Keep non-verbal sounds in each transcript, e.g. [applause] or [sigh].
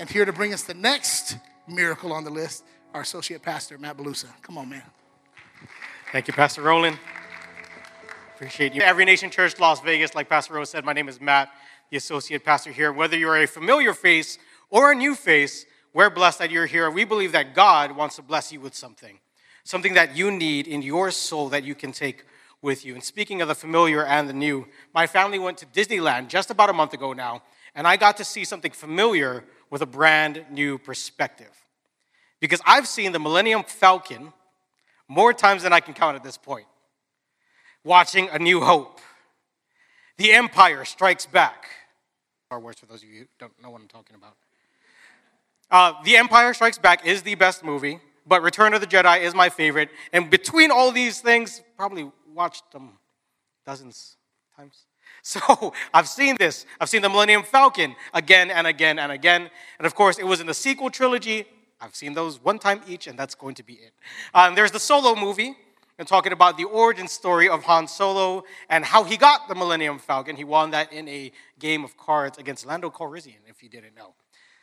And here to bring us the next miracle on the list, our associate pastor, Matt Belusa. Come on, man. Thank you, Pastor Roland. Appreciate you. Every Nation Church, Las Vegas, like Pastor Rose said, my name is Matt, the associate pastor here. Whether you're a familiar face or a new face, we're blessed that you're here. We believe that God wants to bless you with something, something that you need in your soul that you can take with you. And speaking of the familiar and the new, my family went to Disneyland just about a month ago now, and I got to see something familiar with a brand new perspective. Because I've seen the Millennium Falcon more times than I can count at this point watching A New Hope. The Empire Strikes Back. Star Wars, for those of you who don't know what I'm talking about. Uh, the Empire Strikes Back is the best movie, but Return of the Jedi is my favorite. And between all these things, probably watched them dozens times. [laughs] So I've seen this. I've seen the Millennium Falcon again and again and again. And of course, it was in the sequel trilogy. I've seen those one time each, and that's going to be it. Um, there's the solo movie, and talking about the origin story of Han Solo and how he got the Millennium Falcon. He won that in a game of cards against Lando Calrissian, if you didn't know.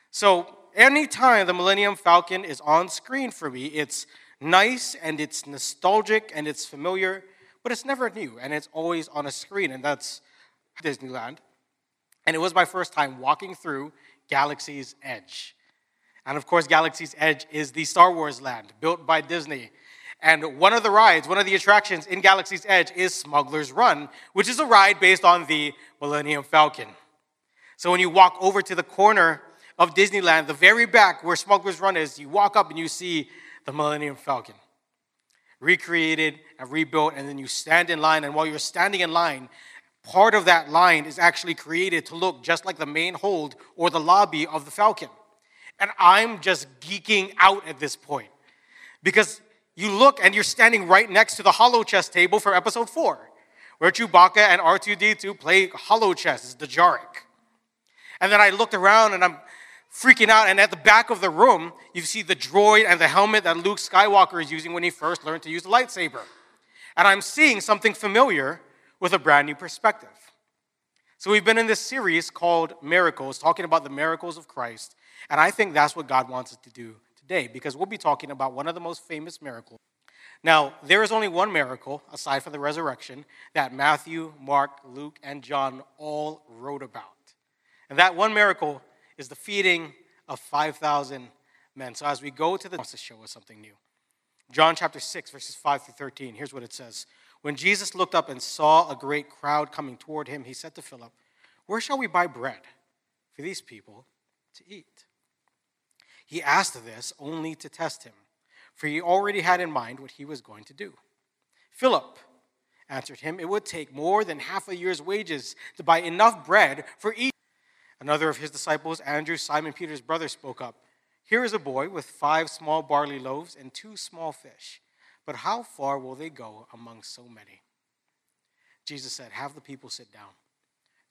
So, anytime the Millennium Falcon is on screen for me, it's nice and it's nostalgic and it's familiar, but it's never new and it's always on a screen, and that's Disneyland. And it was my first time walking through Galaxy's Edge. And of course, Galaxy's Edge is the Star Wars land built by Disney. And one of the rides, one of the attractions in Galaxy's Edge is Smuggler's Run, which is a ride based on the Millennium Falcon. So when you walk over to the corner of Disneyland, the very back where Smuggler's Run is, you walk up and you see the Millennium Falcon. Recreated and rebuilt, and then you stand in line. And while you're standing in line, part of that line is actually created to look just like the main hold or the lobby of the Falcon. And I'm just geeking out at this point because you look and you're standing right next to the holochess table from episode 4, where Chewbacca and R2D2 play holochess, it's the Dejarik. And then I looked around and I'm freaking out, and at the back of the room, you see the droid and the helmet that Luke Skywalker is using when he first learned to use the lightsaber. And I'm seeing something familiar with a brand new perspective. So we've been in this series called Miracles, talking about the miracles of Christ, and I think that's what God wants us to do today because we'll be talking about one of the most famous miracles. Now, there is only one miracle, aside from the resurrection, that Matthew, Mark, Luke, and John all wrote about. And that one miracle is the feeding of 5,000 men. So as we go to the, wants to show us something new. John chapter 6, verses 5 through 13. Here's what it says. When Jesus looked up and saw a great crowd coming toward him, he said to Philip, Where shall we buy bread for these people to eat? He asked this only to test him, for he already had in mind what he was going to do. Philip answered him, It would take more than half a year's wages to buy enough bread for each. Another of his disciples, Andrew, Simon Peter's brother, spoke up. Here is a boy with five small barley loaves and two small fish. But how far will they go among so many? Jesus said, Have the people sit down.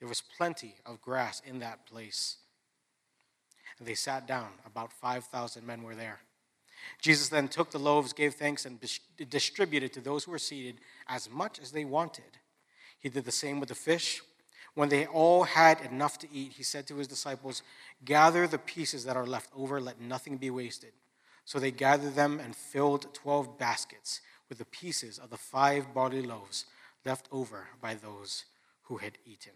There was plenty of grass in that place. And they sat down. About 5,000 men were there. Jesus then took the loaves, gave thanks, and distributed to those who were seated as much as they wanted. He did the same with the fish. When they all had enough to eat, he said to his disciples, Gather the pieces that are left over, let nothing be wasted. So they gathered them and filled 12 baskets with the pieces of the five barley loaves left over by those who had eaten.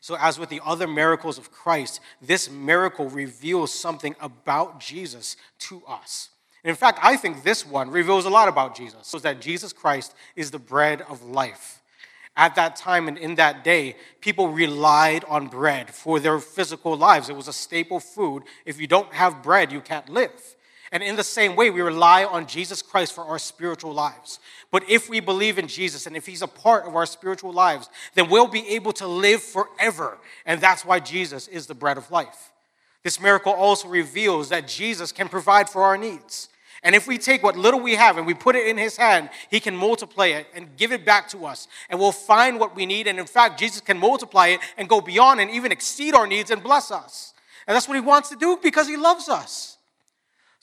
So, as with the other miracles of Christ, this miracle reveals something about Jesus to us. And in fact, I think this one reveals a lot about Jesus. So that Jesus Christ is the bread of life. At that time and in that day, people relied on bread for their physical lives. It was a staple food. If you don't have bread, you can't live. And in the same way, we rely on Jesus Christ for our spiritual lives. But if we believe in Jesus and if He's a part of our spiritual lives, then we'll be able to live forever. And that's why Jesus is the bread of life. This miracle also reveals that Jesus can provide for our needs. And if we take what little we have and we put it in His hand, He can multiply it and give it back to us. And we'll find what we need. And in fact, Jesus can multiply it and go beyond and even exceed our needs and bless us. And that's what He wants to do because He loves us.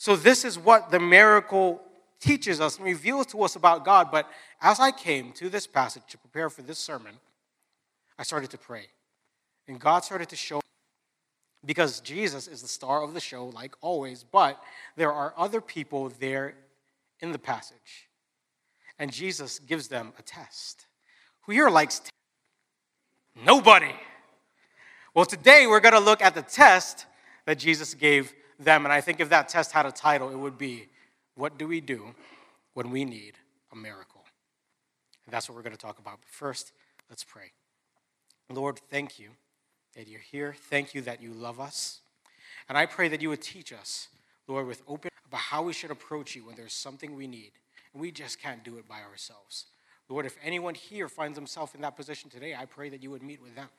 So, this is what the miracle teaches us and reveals to us about God. But as I came to this passage to prepare for this sermon, I started to pray. And God started to show because Jesus is the star of the show, like always, but there are other people there in the passage. And Jesus gives them a test. Who here likes t- Nobody. Well, today we're going to look at the test that Jesus gave them. And I think if that test had a title, it would be What do we do when we need a miracle? And that's what we're going to talk about. But first, let's pray. Lord, thank you that you're here. Thank you that you love us. And I pray that you would teach us, Lord, with open about how we should approach you when there's something we need and we just can't do it by ourselves. Lord, if anyone here finds himself in that position today, I pray that you would meet with them.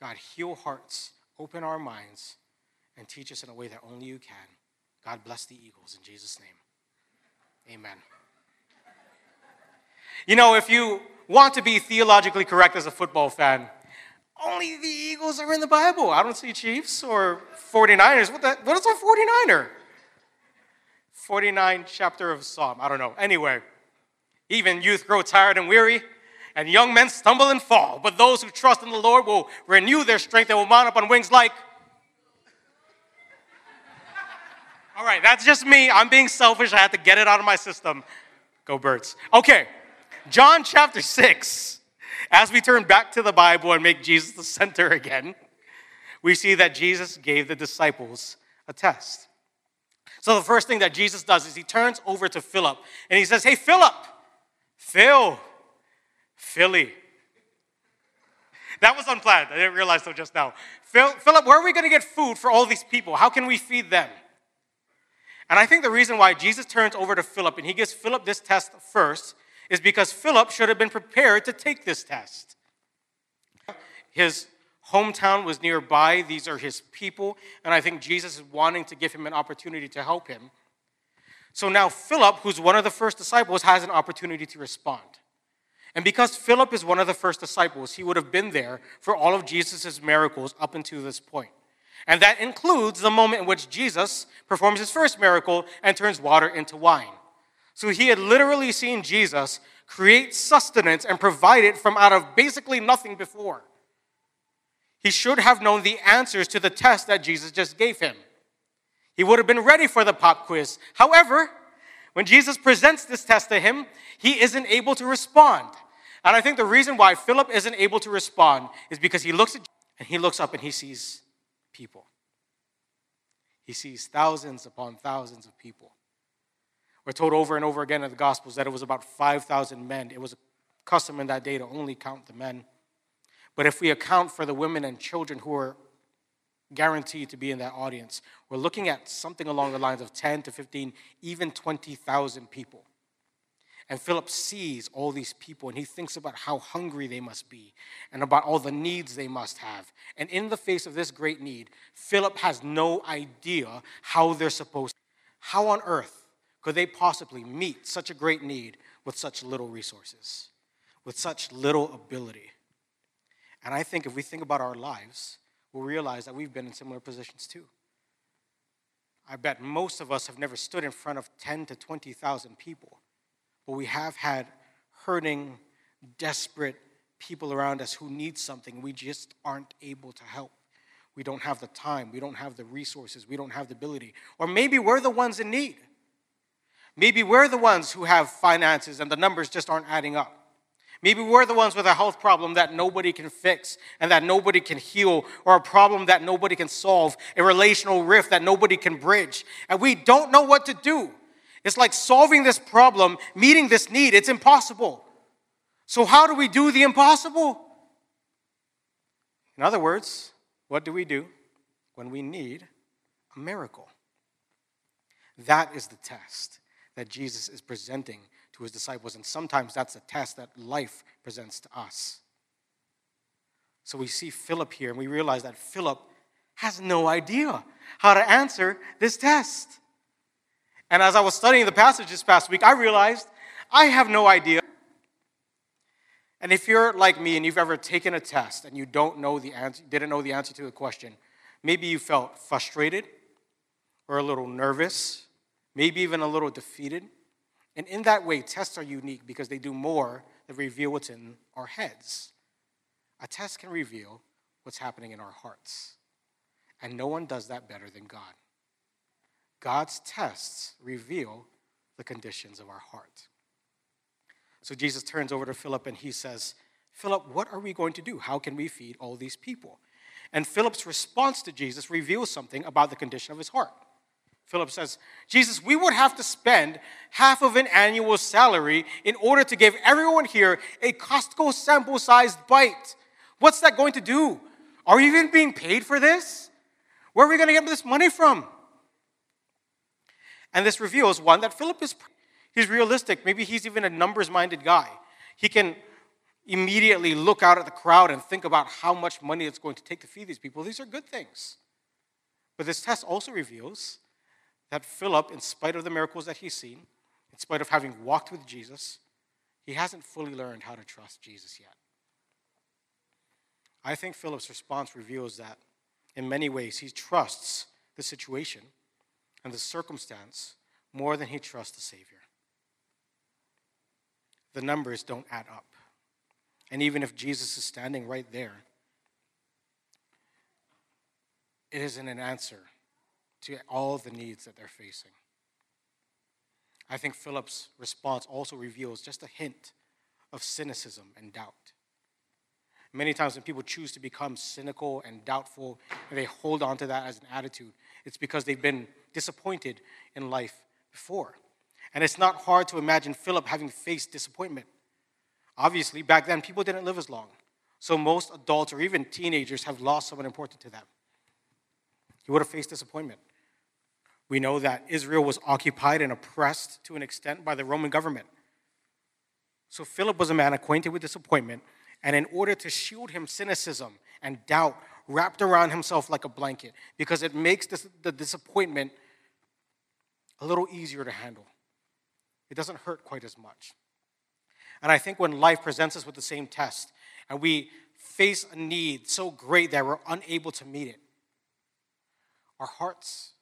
God, heal hearts, open our minds, and teach us in a way that only you can. God bless the Eagles in Jesus' name. Amen. You know, if you want to be theologically correct as a football fan, only the Eagles are in the Bible. I don't see Chiefs or 49ers. What, the, what is a 49er? 49 chapter of Psalm. I don't know. Anyway, even youth grow tired and weary, and young men stumble and fall. But those who trust in the Lord will renew their strength. They will mount up on wings like. All right, that's just me. I'm being selfish. I had to get it out of my system. Go, birds. Okay, John chapter 6. As we turn back to the Bible and make Jesus the center again, we see that Jesus gave the disciples a test. So the first thing that Jesus does is he turns over to Philip and he says, Hey, Philip, Phil, Philly. That was unplanned. I didn't realize till just now. Phil, Philip, where are we going to get food for all these people? How can we feed them? And I think the reason why Jesus turns over to Philip and he gives Philip this test first is because Philip should have been prepared to take this test. His hometown was nearby, these are his people, and I think Jesus is wanting to give him an opportunity to help him. So now Philip, who's one of the first disciples, has an opportunity to respond. And because Philip is one of the first disciples, he would have been there for all of Jesus' miracles up until this point. And that includes the moment in which Jesus performs his first miracle and turns water into wine. So he had literally seen Jesus create sustenance and provide it from out of basically nothing before. He should have known the answers to the test that Jesus just gave him. He would have been ready for the pop quiz. However, when Jesus presents this test to him, he isn't able to respond. And I think the reason why Philip isn't able to respond is because he looks at and he looks up and he sees people. He sees thousands upon thousands of people. We're told over and over again in the Gospels that it was about 5,000 men. It was a custom in that day to only count the men. But if we account for the women and children who are guaranteed to be in that audience, we're looking at something along the lines of 10 to 15, even 20,000 people. And Philip sees all these people and he thinks about how hungry they must be and about all the needs they must have. And in the face of this great need, Philip has no idea how they're supposed to. How on earth could they possibly meet such a great need with such little resources, with such little ability? And I think if we think about our lives, we'll realize that we've been in similar positions too. I bet most of us have never stood in front of 10 to 20,000 people, but we have had hurting, desperate people around us who need something. We just aren't able to help. We don't have the time, we don't have the resources, we don't have the ability. Or maybe we're the ones in need. Maybe we're the ones who have finances and the numbers just aren't adding up. Maybe we're the ones with a health problem that nobody can fix and that nobody can heal, or a problem that nobody can solve, a relational rift that nobody can bridge. And we don't know what to do. It's like solving this problem, meeting this need, it's impossible. So, how do we do the impossible? In other words, what do we do when we need a miracle? That is the test that Jesus is presenting to his disciples. And sometimes that's a test that life presents to us. So we see Philip here, and we realize that Philip has no idea how to answer this test. And as I was studying the passage this past week, I realized I have no idea. And if you're like me and you've ever taken a test and you don't know the answer, didn't know the answer to a question, maybe you felt frustrated or a little nervous maybe even a little defeated. And in that way, tests are unique because they do more than reveal what's in our heads. A test can reveal what's happening in our hearts. And no one does that better than God. God's tests reveal the conditions of our heart. So Jesus turns over to Philip and he says, Philip, what are we going to do? How can we feed all these people? And Philip's response to Jesus reveals something about the condition of his heart. Philip says, Jesus, we would have to spend half of an annual salary in order to give everyone here a Costco sample sized bite. What's that going to do? Are we even being paid for this? Where are we going to get this money from? And this reveals one that Philip is he's realistic. Maybe he's even a numbers minded guy. He can immediately look out at the crowd and think about how much money it's going to take to feed these people. These are good things. But this test also reveals that Philip, in spite of the miracles that he's seen, in spite of having walked with Jesus, he hasn't fully learned how to trust Jesus yet. I think Philip's response reveals that in many ways he trusts the situation and the circumstance more than he trusts the Savior. The numbers don't add up. And even if Jesus is standing right there, it isn't an answer to all the needs that they're facing. I think Philip's response also reveals just a hint of cynicism and doubt. Many times when people choose to become cynical and doubtful and they hold on to that as an attitude, it's because they've been disappointed in life before. And it's not hard to imagine Philip having faced disappointment. Obviously, back then, people didn't live as long. So most adults or even teenagers have lost someone important to them. He would have faced disappointment. We know that Israel was occupied and oppressed to an extent by the Roman government. So Philip was a man acquainted with disappointment and in order to shield him cynicism and doubt wrapped around himself like a blanket because it makes this, the disappointment a little easier to handle. It doesn't hurt quite as much. And I think when life presents us with the same test and we face a need so great that we're unable to meet it, our hearts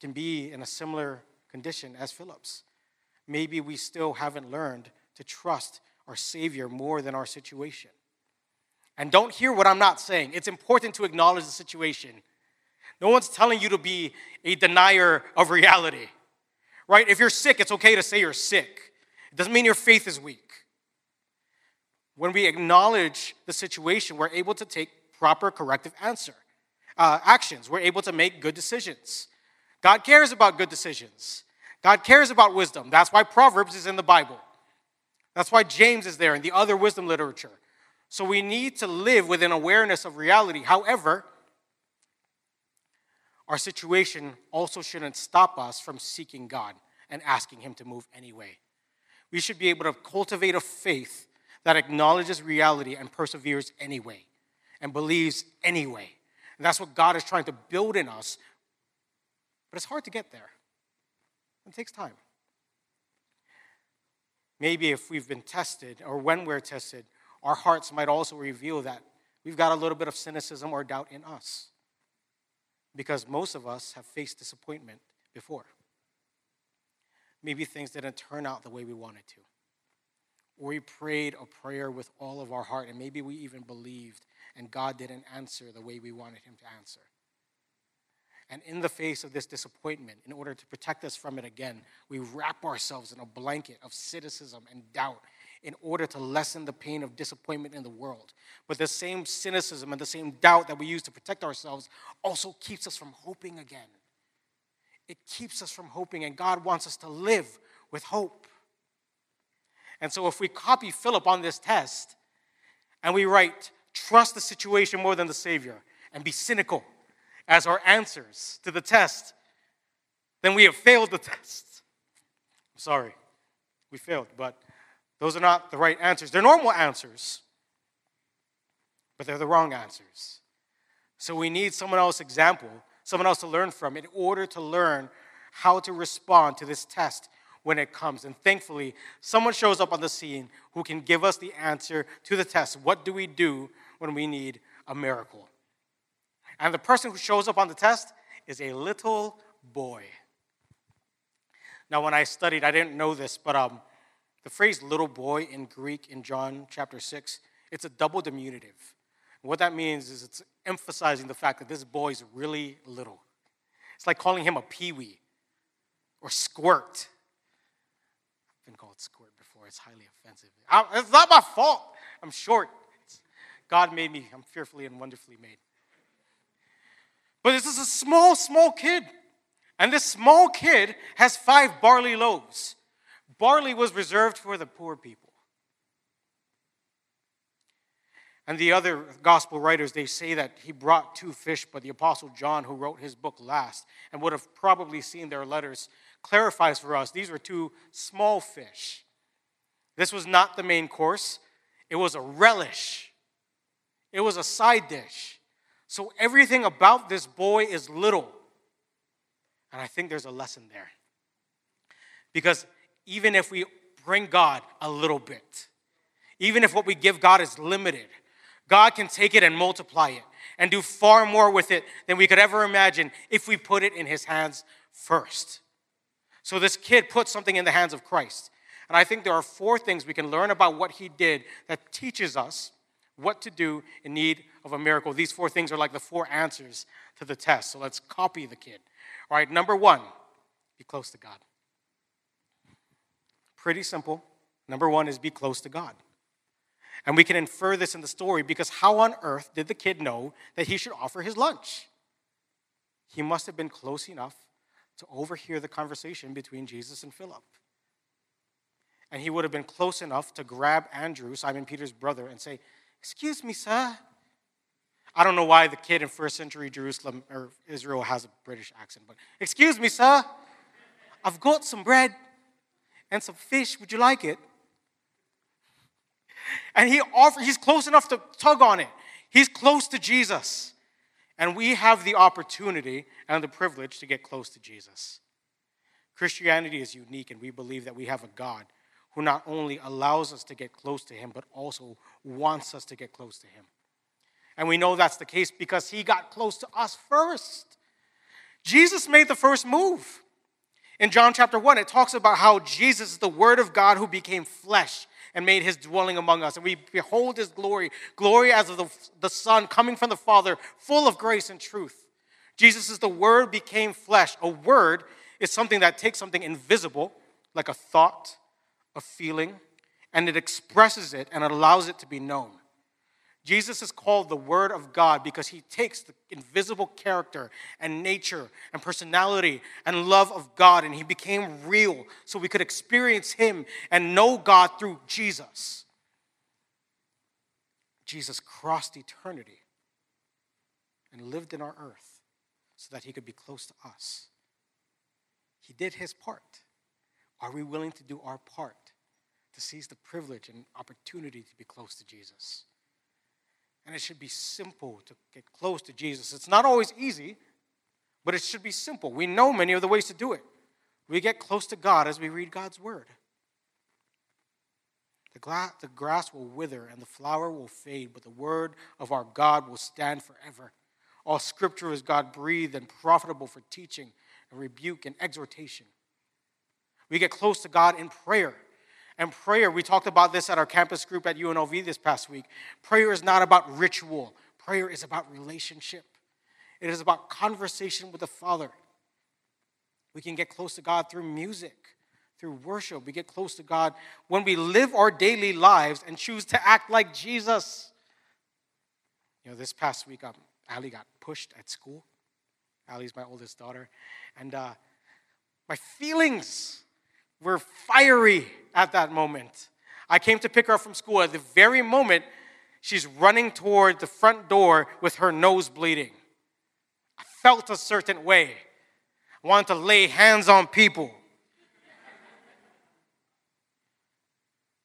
can be in a similar condition as Philip's. Maybe we still haven't learned to trust our Savior more than our situation. And don't hear what I'm not saying. It's important to acknowledge the situation. No one's telling you to be a denier of reality, right? If you're sick, it's okay to say you're sick. It doesn't mean your faith is weak. When we acknowledge the situation, we're able to take proper corrective answer uh, actions. We're able to make good decisions. God cares about good decisions. God cares about wisdom. That's why Proverbs is in the Bible. That's why James is there and the other wisdom literature. So we need to live with an awareness of reality. However, our situation also shouldn't stop us from seeking God and asking Him to move anyway. We should be able to cultivate a faith that acknowledges reality and perseveres anyway and believes anyway. And that's what God is trying to build in us. But it's hard to get there, it takes time. Maybe if we've been tested or when we're tested, our hearts might also reveal that we've got a little bit of cynicism or doubt in us. Because most of us have faced disappointment before. Maybe things didn't turn out the way we wanted to. Or we prayed a prayer with all of our heart, and maybe we even believed, and God didn't answer the way we wanted Him to answer. And in the face of this disappointment, in order to protect us from it again, we wrap ourselves in a blanket of cynicism and doubt in order to lessen the pain of disappointment in the world. But the same cynicism and the same doubt that we use to protect ourselves also keeps us from hoping again. It keeps us from hoping, and God wants us to live with hope. And so, if we copy Philip on this test and we write, trust the situation more than the Savior, and be cynical as our answers to the test, then we have failed the [laughs] test. Sorry, we failed, but those are not the right answers. They're normal answers, but they're the wrong answers. So we need someone else's example, someone else to learn from in order to learn how to respond to this test when it comes. And thankfully, someone shows up on the scene who can give us the answer to the test. What do we do when we need a miracle? And the person who shows up on the test is a little boy. Now, when I studied, I didn't know this, but um, the phrase little boy in Greek in John chapter 6, it's a double diminutive. What that means is it's emphasizing the fact that this boy is really little. It's like calling him a peewee or squirt. I've been called squirt before. It's highly offensive. I, it's not my fault. I'm short. It's, God made me. I'm fearfully and wonderfully made. But this is a small, small kid. And this small kid has five barley loaves. Barley was reserved for the poor people. And the other gospel writers, they say that he brought two fish, but the Apostle John, who wrote his book last and would have probably seen their letters, clarifies for us these were two small fish. This was not the main course, it was a relish, it was a side dish. So everything about this boy is little. And I think there's a lesson there. Because even if we bring God a little bit, even if what we give God is limited, God can take it and multiply it and do far more with it than we could ever imagine if we put it in His hands first. So this kid put something in the hands of Christ. And I think there are four things we can learn about what he did that teaches us what to do in need of a miracle. These four things are like the four answers to the test. So let's copy the kid. All right, number one, be close to God. Pretty simple. Number one is be close to God. And we can infer this in the story because how on earth did the kid know that he should offer his lunch? He must have been close enough to overhear the conversation between Jesus and Philip. And he would have been close enough to grab Andrew, Simon Peter's brother, and say, Excuse me, sir. I don't know why the kid in first century Jerusalem or Israel has a British accent, but excuse me, sir. I've got some bread and some fish. Would you like it? And he offer, he's close enough to tug on it. He's close to Jesus. And we have the opportunity and the privilege to get close to Jesus. Christianity is unique, and we believe that we have a God who not only allows us to get close to him, but also wants us to get close to him. And we know that's the case because he got close to us first. Jesus made the first move. In John chapter 1, it talks about how Jesus is the Word of God who became flesh and made his dwelling among us. And we behold his glory, glory as of the, the Son coming from the Father, full of grace and truth. Jesus is the Word became flesh. A word is something that takes something invisible, like a thought, a feeling, and it expresses it and allows it to be known. Jesus is called the Word of God because he takes the invisible character and nature and personality and love of God and he became real so we could experience him and know God through Jesus. Jesus crossed eternity and lived in our earth so that he could be close to us. He did his part. Are we willing to do our part to seize the privilege and opportunity to be close to Jesus? And it should be simple to get close to Jesus. It's not always easy, but it should be simple. We know many of the ways to do it. We get close to God as we read God's word. The, gla- the grass will wither and the flower will fade, but the word of our God will stand forever. All scripture is God breathed and profitable for teaching and rebuke and exhortation. We get close to God in prayer. And prayer, we talked about this at our campus group at UNLV this past week. Prayer is not about ritual, prayer is about relationship. It is about conversation with the Father. We can get close to God through music, through worship. We get close to God when we live our daily lives and choose to act like Jesus. You know, this past week, um, Ali got pushed at school. Ali's my oldest daughter. And uh, my feelings were fiery at that moment. I came to pick her up from school. At the very moment, she's running toward the front door with her nose bleeding. I felt a certain way. I wanted to lay hands on people.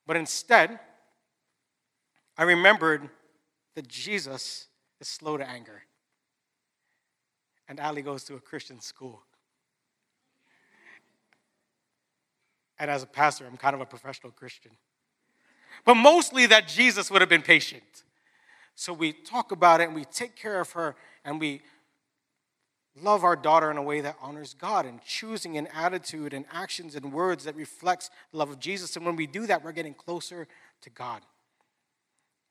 But instead, I remembered that Jesus is slow to anger. And Ali goes to a Christian school. And as a pastor, I'm kind of a professional Christian. But mostly that Jesus would have been patient. So we talk about it and we take care of her and we love our daughter in a way that honors God and choosing an attitude and actions and words that reflects the love of Jesus. And when we do that, we're getting closer to God.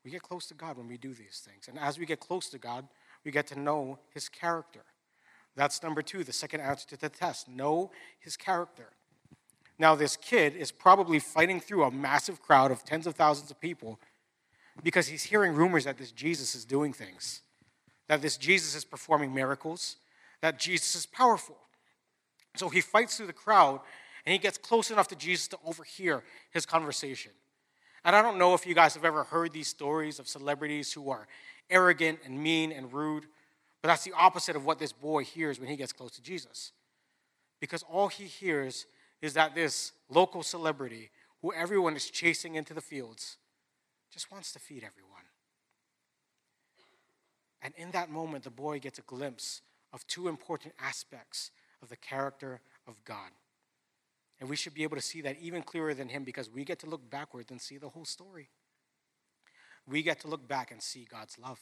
We get close to God when we do these things. And as we get close to God, we get to know his character. That's number two, the second answer to the test know his character. Now, this kid is probably fighting through a massive crowd of tens of thousands of people because he's hearing rumors that this Jesus is doing things, that this Jesus is performing miracles, that Jesus is powerful. So he fights through the crowd and he gets close enough to Jesus to overhear his conversation. And I don't know if you guys have ever heard these stories of celebrities who are arrogant and mean and rude, but that's the opposite of what this boy hears when he gets close to Jesus. Because all he hears is that this local celebrity, who everyone is chasing into the fields, just wants to feed everyone. And in that moment, the boy gets a glimpse of two important aspects of the character of God. And we should be able to see that even clearer than him because we get to look backwards and see the whole story. We get to look back and see God's love.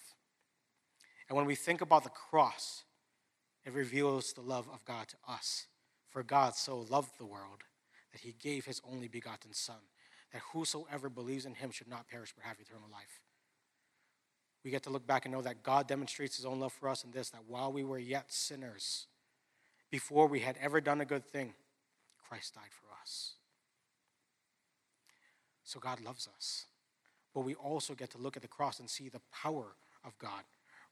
And when we think about the cross, it reveals the love of God to us. For God so loved the world that he gave his only begotten Son, that whosoever believes in him should not perish but have eternal life. We get to look back and know that God demonstrates his own love for us in this that while we were yet sinners, before we had ever done a good thing, Christ died for us. So God loves us. But we also get to look at the cross and see the power of God.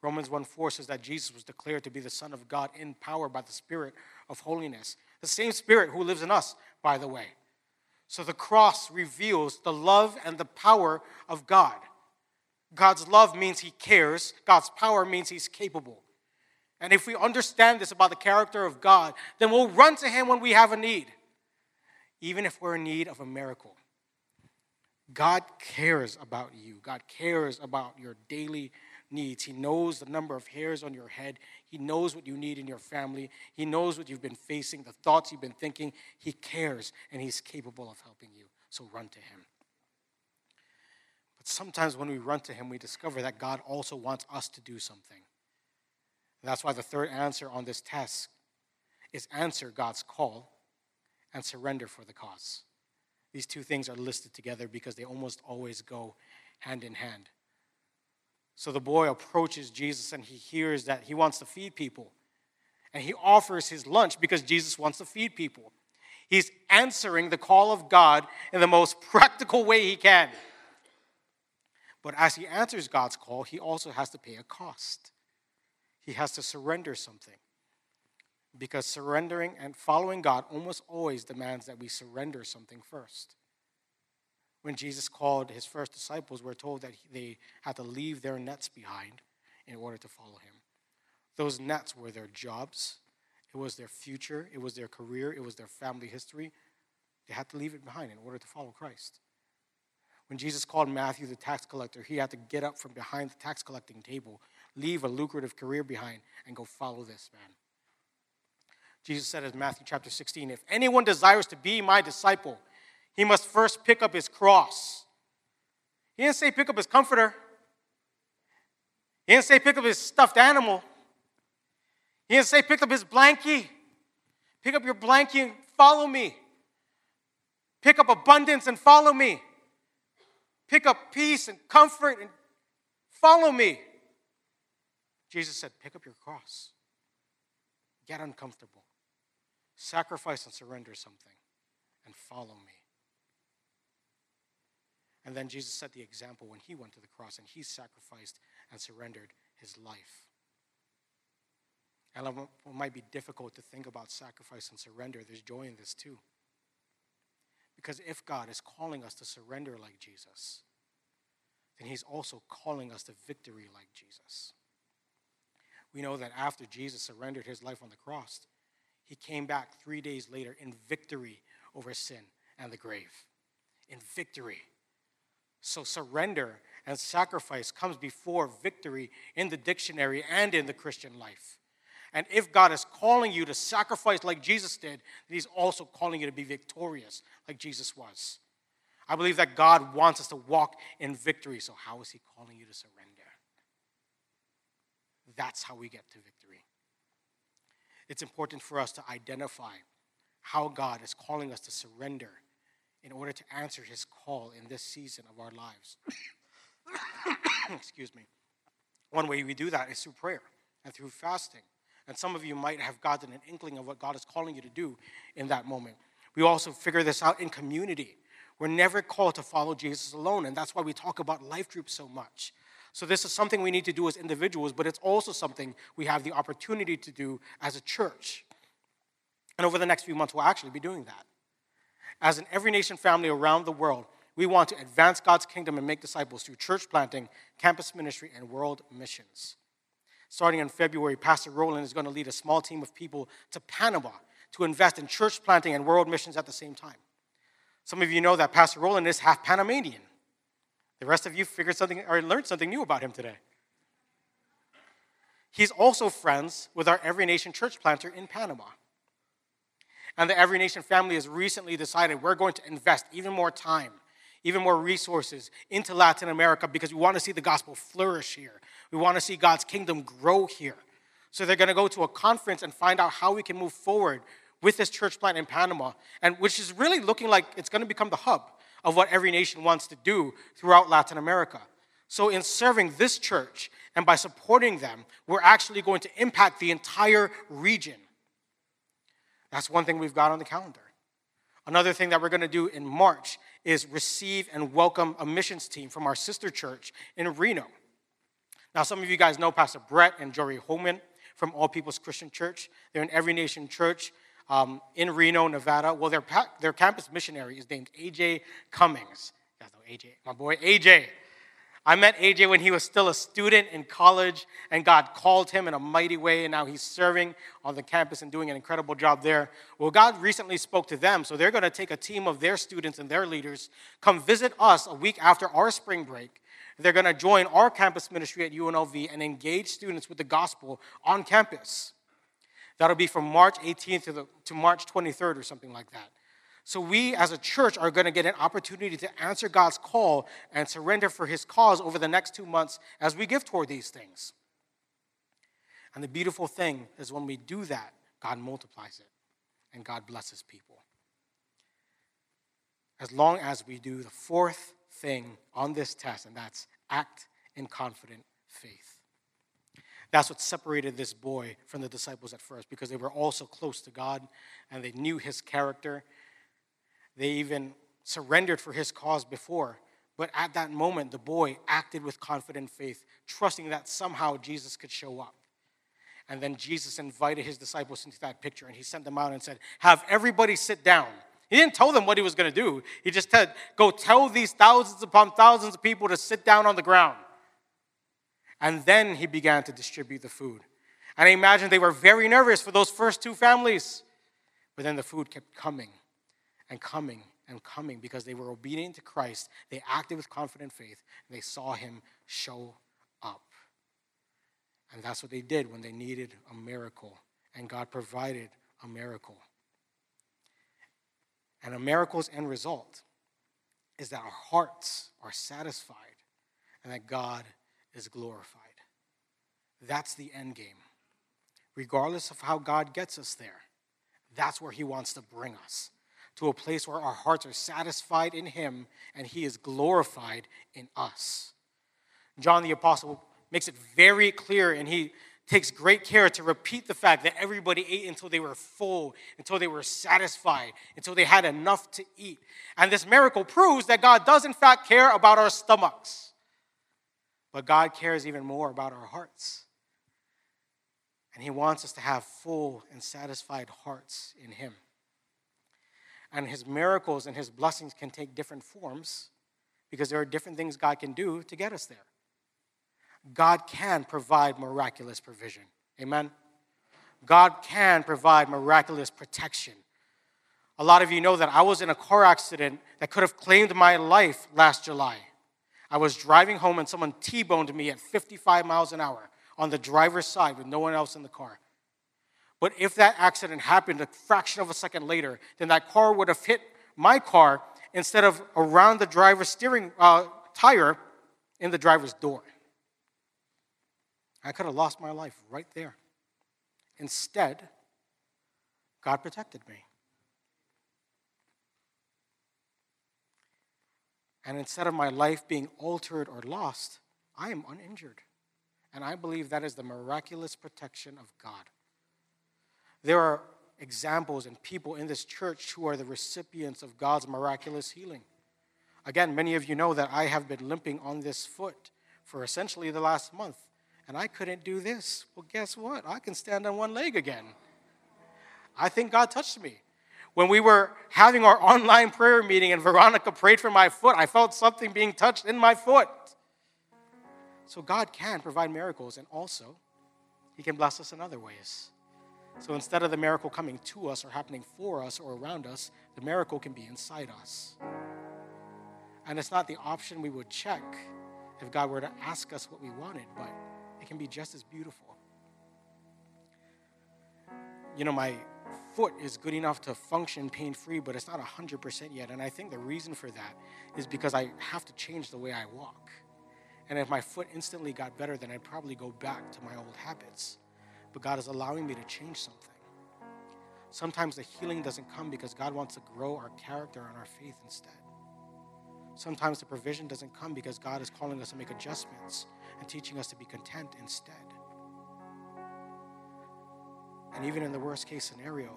Romans 1 4 says that Jesus was declared to be the Son of God in power by the Spirit of holiness. The same Spirit who lives in us, by the way. So the cross reveals the love and the power of God. God's love means he cares, God's power means he's capable. And if we understand this about the character of God, then we'll run to him when we have a need even if we're in need of a miracle. God cares about you. God cares about your daily needs. He knows the number of hairs on your head. He knows what you need in your family. He knows what you've been facing, the thoughts you've been thinking. He cares, and He's capable of helping you. So run to Him. But sometimes when we run to Him, we discover that God also wants us to do something. And that's why the third answer on this test is answer God's call and surrender for the cause. These two things are listed together because they almost always go hand in hand. So the boy approaches Jesus and he hears that he wants to feed people. And he offers his lunch because Jesus wants to feed people. He's answering the call of God in the most [laughs] practical way he can. But as he answers God's call, he also has to pay a cost. He has to surrender something because surrendering and following God almost always demands that we surrender something first. When Jesus called his first disciples, we're told that they had to leave their nets behind in order to follow him. Those nets were their jobs, it was their future, it was their career, it was their family history. They had to leave it behind in order to follow Christ. When Jesus called Matthew the tax collector, he had to get up from behind the tax collecting table, leave a lucrative career behind, and go follow this man. Jesus said in Matthew chapter 16, If anyone desires to be my disciple, he must first pick up his cross. He didn't say pick up his comforter. He didn't say pick up his stuffed animal. He didn't say pick up his blankie. Pick up your blankie and follow me. Pick up abundance and follow me. Pick up peace and comfort and follow me. Jesus said, pick up your cross. Get uncomfortable. Sacrifice and surrender something and follow me. And then Jesus set the example when he went to the cross and he sacrificed and surrendered his life. And it might be difficult to think about sacrifice and surrender. There's joy in this too. Because if God is calling us to surrender like Jesus, then he's also calling us to victory like Jesus. We know that after Jesus surrendered his life on the cross, he came back three days later in victory over sin and the grave. In victory. So surrender and sacrifice comes before victory in the dictionary and in the Christian life. And if God is calling you to sacrifice like Jesus did, He's also calling you to be victorious like Jesus was. I believe that God wants us to walk in victory. So, how is He calling you to surrender? That's how we get to victory it's important for us to identify how God is calling us to surrender in order to answer his call in this season of our lives. [coughs] Excuse me. One way we do that is through prayer and through fasting. And some of you might have gotten an inkling of what God is calling you to do in that moment. We also figure this out in community. We're never called to follow Jesus alone, and that's why we talk about life groups so much. So, this is something we need to do as individuals, but it's also something we have the opportunity to do as a church. And over the next few months, we'll actually be doing that. As in every nation family around the world, we want to advance God's kingdom and make disciples through church planting, campus ministry, and world missions. Starting in February, Pastor Roland is going to lead a small team of people to Panama to invest in church planting and world missions at the same time. Some of you know that Pastor Roland is half Panamanian. The rest of you figured something or learned something new about him today. He's also friends with our Every Nation church planter in Panama. And the Every Nation family has recently decided we're going to invest even more time, even more resources into Latin America because we want to see the gospel flourish here. We want to see God's kingdom grow here. So they're going to go to a conference and find out how we can move forward with this church plant in Panama, and which is really looking like it's going to become the hub of what every nation wants to do throughout Latin America. So, in serving this church and by supporting them, we're actually going to impact the entire region. That's one thing we've got on the calendar. Another thing that we're going to do in March is receive and welcome a missions team from our sister church in Reno. Now, some of you guys know Pastor Brett and Jory Holman from All People's Christian Church. They're an Every Nation church um, in Reno, Nevada. Well, their, their campus missionary is named AJ Cummings. You guys know AJ, my boy AJ. I met AJ when he was still a student in college, and God called him in a mighty way, and now he's serving on the campus and doing an incredible job there. Well, God recently spoke to them, so they're going to take a team of their students and their leaders, come visit us a week after our spring break. They're going to join our campus ministry at UNLV and engage students with the gospel on campus. That'll be from March 18th to, the, to March 23rd or something like that. So, we as a church are going to get an opportunity to answer God's call and surrender for His cause over the next two months as we give toward these things. And the beautiful thing is when we do that, God multiplies it and God blesses people. As long as we do the fourth thing on this test, and that's act in confident faith. That's what separated this boy from the disciples at first because they were also close to God and they knew his character they even surrendered for his cause before. But at that moment, the boy acted with confident faith, trusting that somehow Jesus could show up. And then Jesus invited his disciples into that picture and he sent them out and said, Have everybody sit down. He didn't tell them what he was going to do. He just said, Go tell these thousands upon thousands of people to sit down on the ground. And then he began to distribute the food. And I imagine they were very nervous for those first two families. But then the food kept coming and coming and coming because they were obedient to Christ. They acted with confident faith, and they saw him show up. And that's what they did when they needed a miracle, and God provided a miracle. And a miracle's end result is that our hearts are satisfied and that God is glorified. That's the end game. Regardless of how God gets us there, that's where He wants to bring us to a place where our hearts are satisfied in Him and He is glorified in us. John the Apostle makes it very clear and he takes great care to repeat the fact that everybody ate until they were full, until they were satisfied, until they had enough to eat. And this miracle proves that God does, in fact, care about our stomachs. But God cares even more about our hearts. And He wants us to have full and satisfied hearts in Him and his miracles and his blessings can take different forms because there are different things God can do to get us there. God can provide miraculous provision. Amen. God can provide miraculous protection. A lot of you know that I was in a car accident that could have claimed my life last July. I was driving home and someone T boned me at 55 miles an hour on the driver's side with no one else in the car. But if that accident happened a fraction of a second later, then that car would have hit my car instead of around the driver's steering uh, tire in the driver's door. I could have lost my life right there. Instead, God protected me. And instead of my life being altered or lost, I am uninjured. And I believe that is the miraculous protection of God. There are examples and people in this church who are the recipients of God's miraculous healing. Again, many of you know that I have been limping on this foot for essentially the last month, and I couldn't do this. Well, guess what? I can stand on one leg again. I think God touched me. When we were having our online prayer meeting and Veronica prayed for my foot, I felt something being touched in my foot. So God can provide miracles, and also, He can bless us in other ways. So instead of the miracle coming to us or happening for us or around us, the miracle can be inside us. And it's not the option we would check if God were to ask us what we wanted, but it can be just as beautiful. You know, my foot is good enough to function pain free, but it's not 100% yet. And I think the reason for that is because I have to change the way I walk. And if my foot instantly got better, then I'd probably go back to my old habits. But God is allowing me to change something. Sometimes the healing doesn't come because God wants to grow our character and our faith instead. Sometimes the provision doesn't come because God is calling us to make adjustments and teaching us to be content instead. And even in the worst case scenario,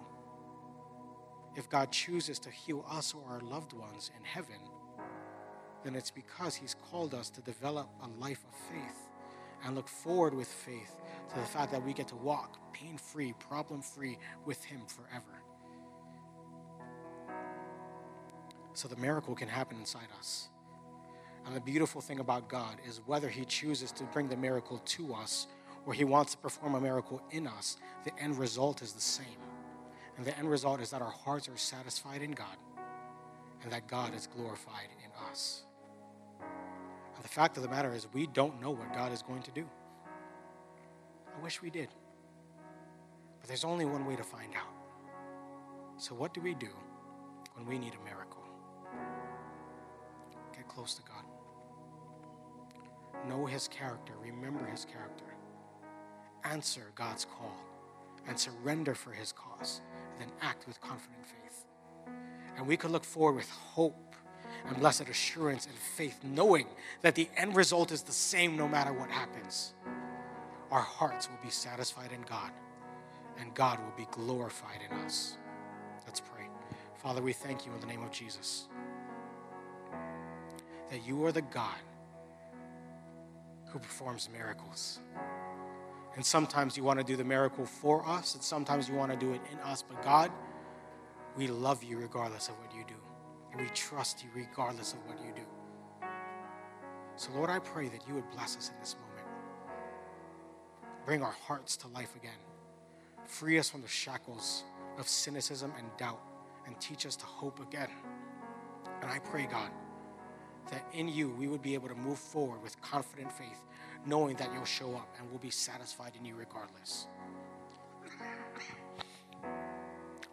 if God chooses to heal us or our loved ones in heaven, then it's because He's called us to develop a life of faith and look forward with faith to the fact that we get to walk pain free, problem free with Him forever. So the miracle can happen inside us. And the beautiful thing about God is whether He chooses to bring the miracle to us or He wants to perform a miracle in us, the end result is the same. And the end result is that our hearts are satisfied in God and that God is glorified in us. The fact of the matter is, we don't know what God is going to do. I wish we did. But there's only one way to find out. So, what do we do when we need a miracle? Get close to God. Know His character, remember His character answer God's call and surrender for his cause, then act with confident faith. And we could look forward with hope and blessed assurance and faith, knowing that the end result is the same no matter what happens. Our hearts will be satisfied in God, and God will be glorified in us. Let's pray. Father, we thank you in the name of Jesus that you are the God who performs miracles. And sometimes you want to do the miracle for us, and sometimes you want to do it in us. But God, we love you regardless of what you do. We trust you regardless of what you do. So, Lord, I pray that you would bless us in this moment. Bring our hearts to life again. Free us from the shackles of cynicism and doubt, and teach us to hope again. And I pray, God, that in you we would be able to move forward with confident faith knowing that you'll show up and we'll be satisfied in you regardless.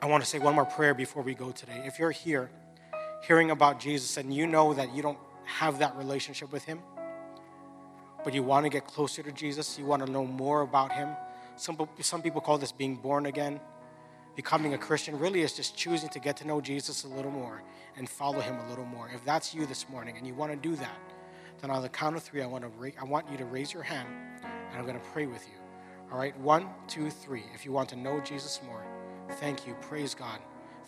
I want to say one more prayer before we go today. If you're here hearing about Jesus and you know that you don't have that relationship with him, but you want to get closer to Jesus, you want to know more about him. Some, some people call this being born again. Becoming a Christian really is just choosing to get to know Jesus a little more and follow him a little more. If that's you this morning and you want to do that, then on the count of three, I want, to ra- I want you to raise your hand and I'm going to pray with you. All right, one, two, three. If you want to know Jesus more, thank you. Praise God.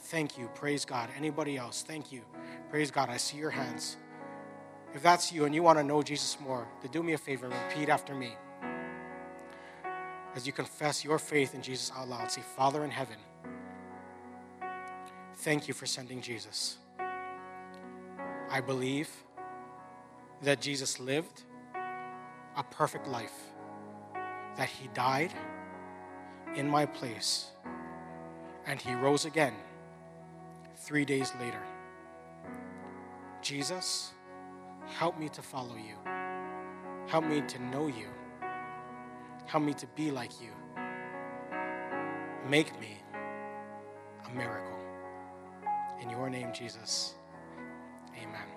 Thank you. Praise God. Anybody else? Thank you. Praise God. I see your hands. If that's you and you want to know Jesus more, then do me a favor. Repeat after me. As you confess your faith in Jesus out loud, say, Father in heaven, thank you for sending Jesus. I believe that Jesus lived a perfect life, that he died in my place, and he rose again three days later. Jesus, help me to follow you. Help me to know you. Help me to be like you. Make me a miracle. In your name, Jesus. Amen.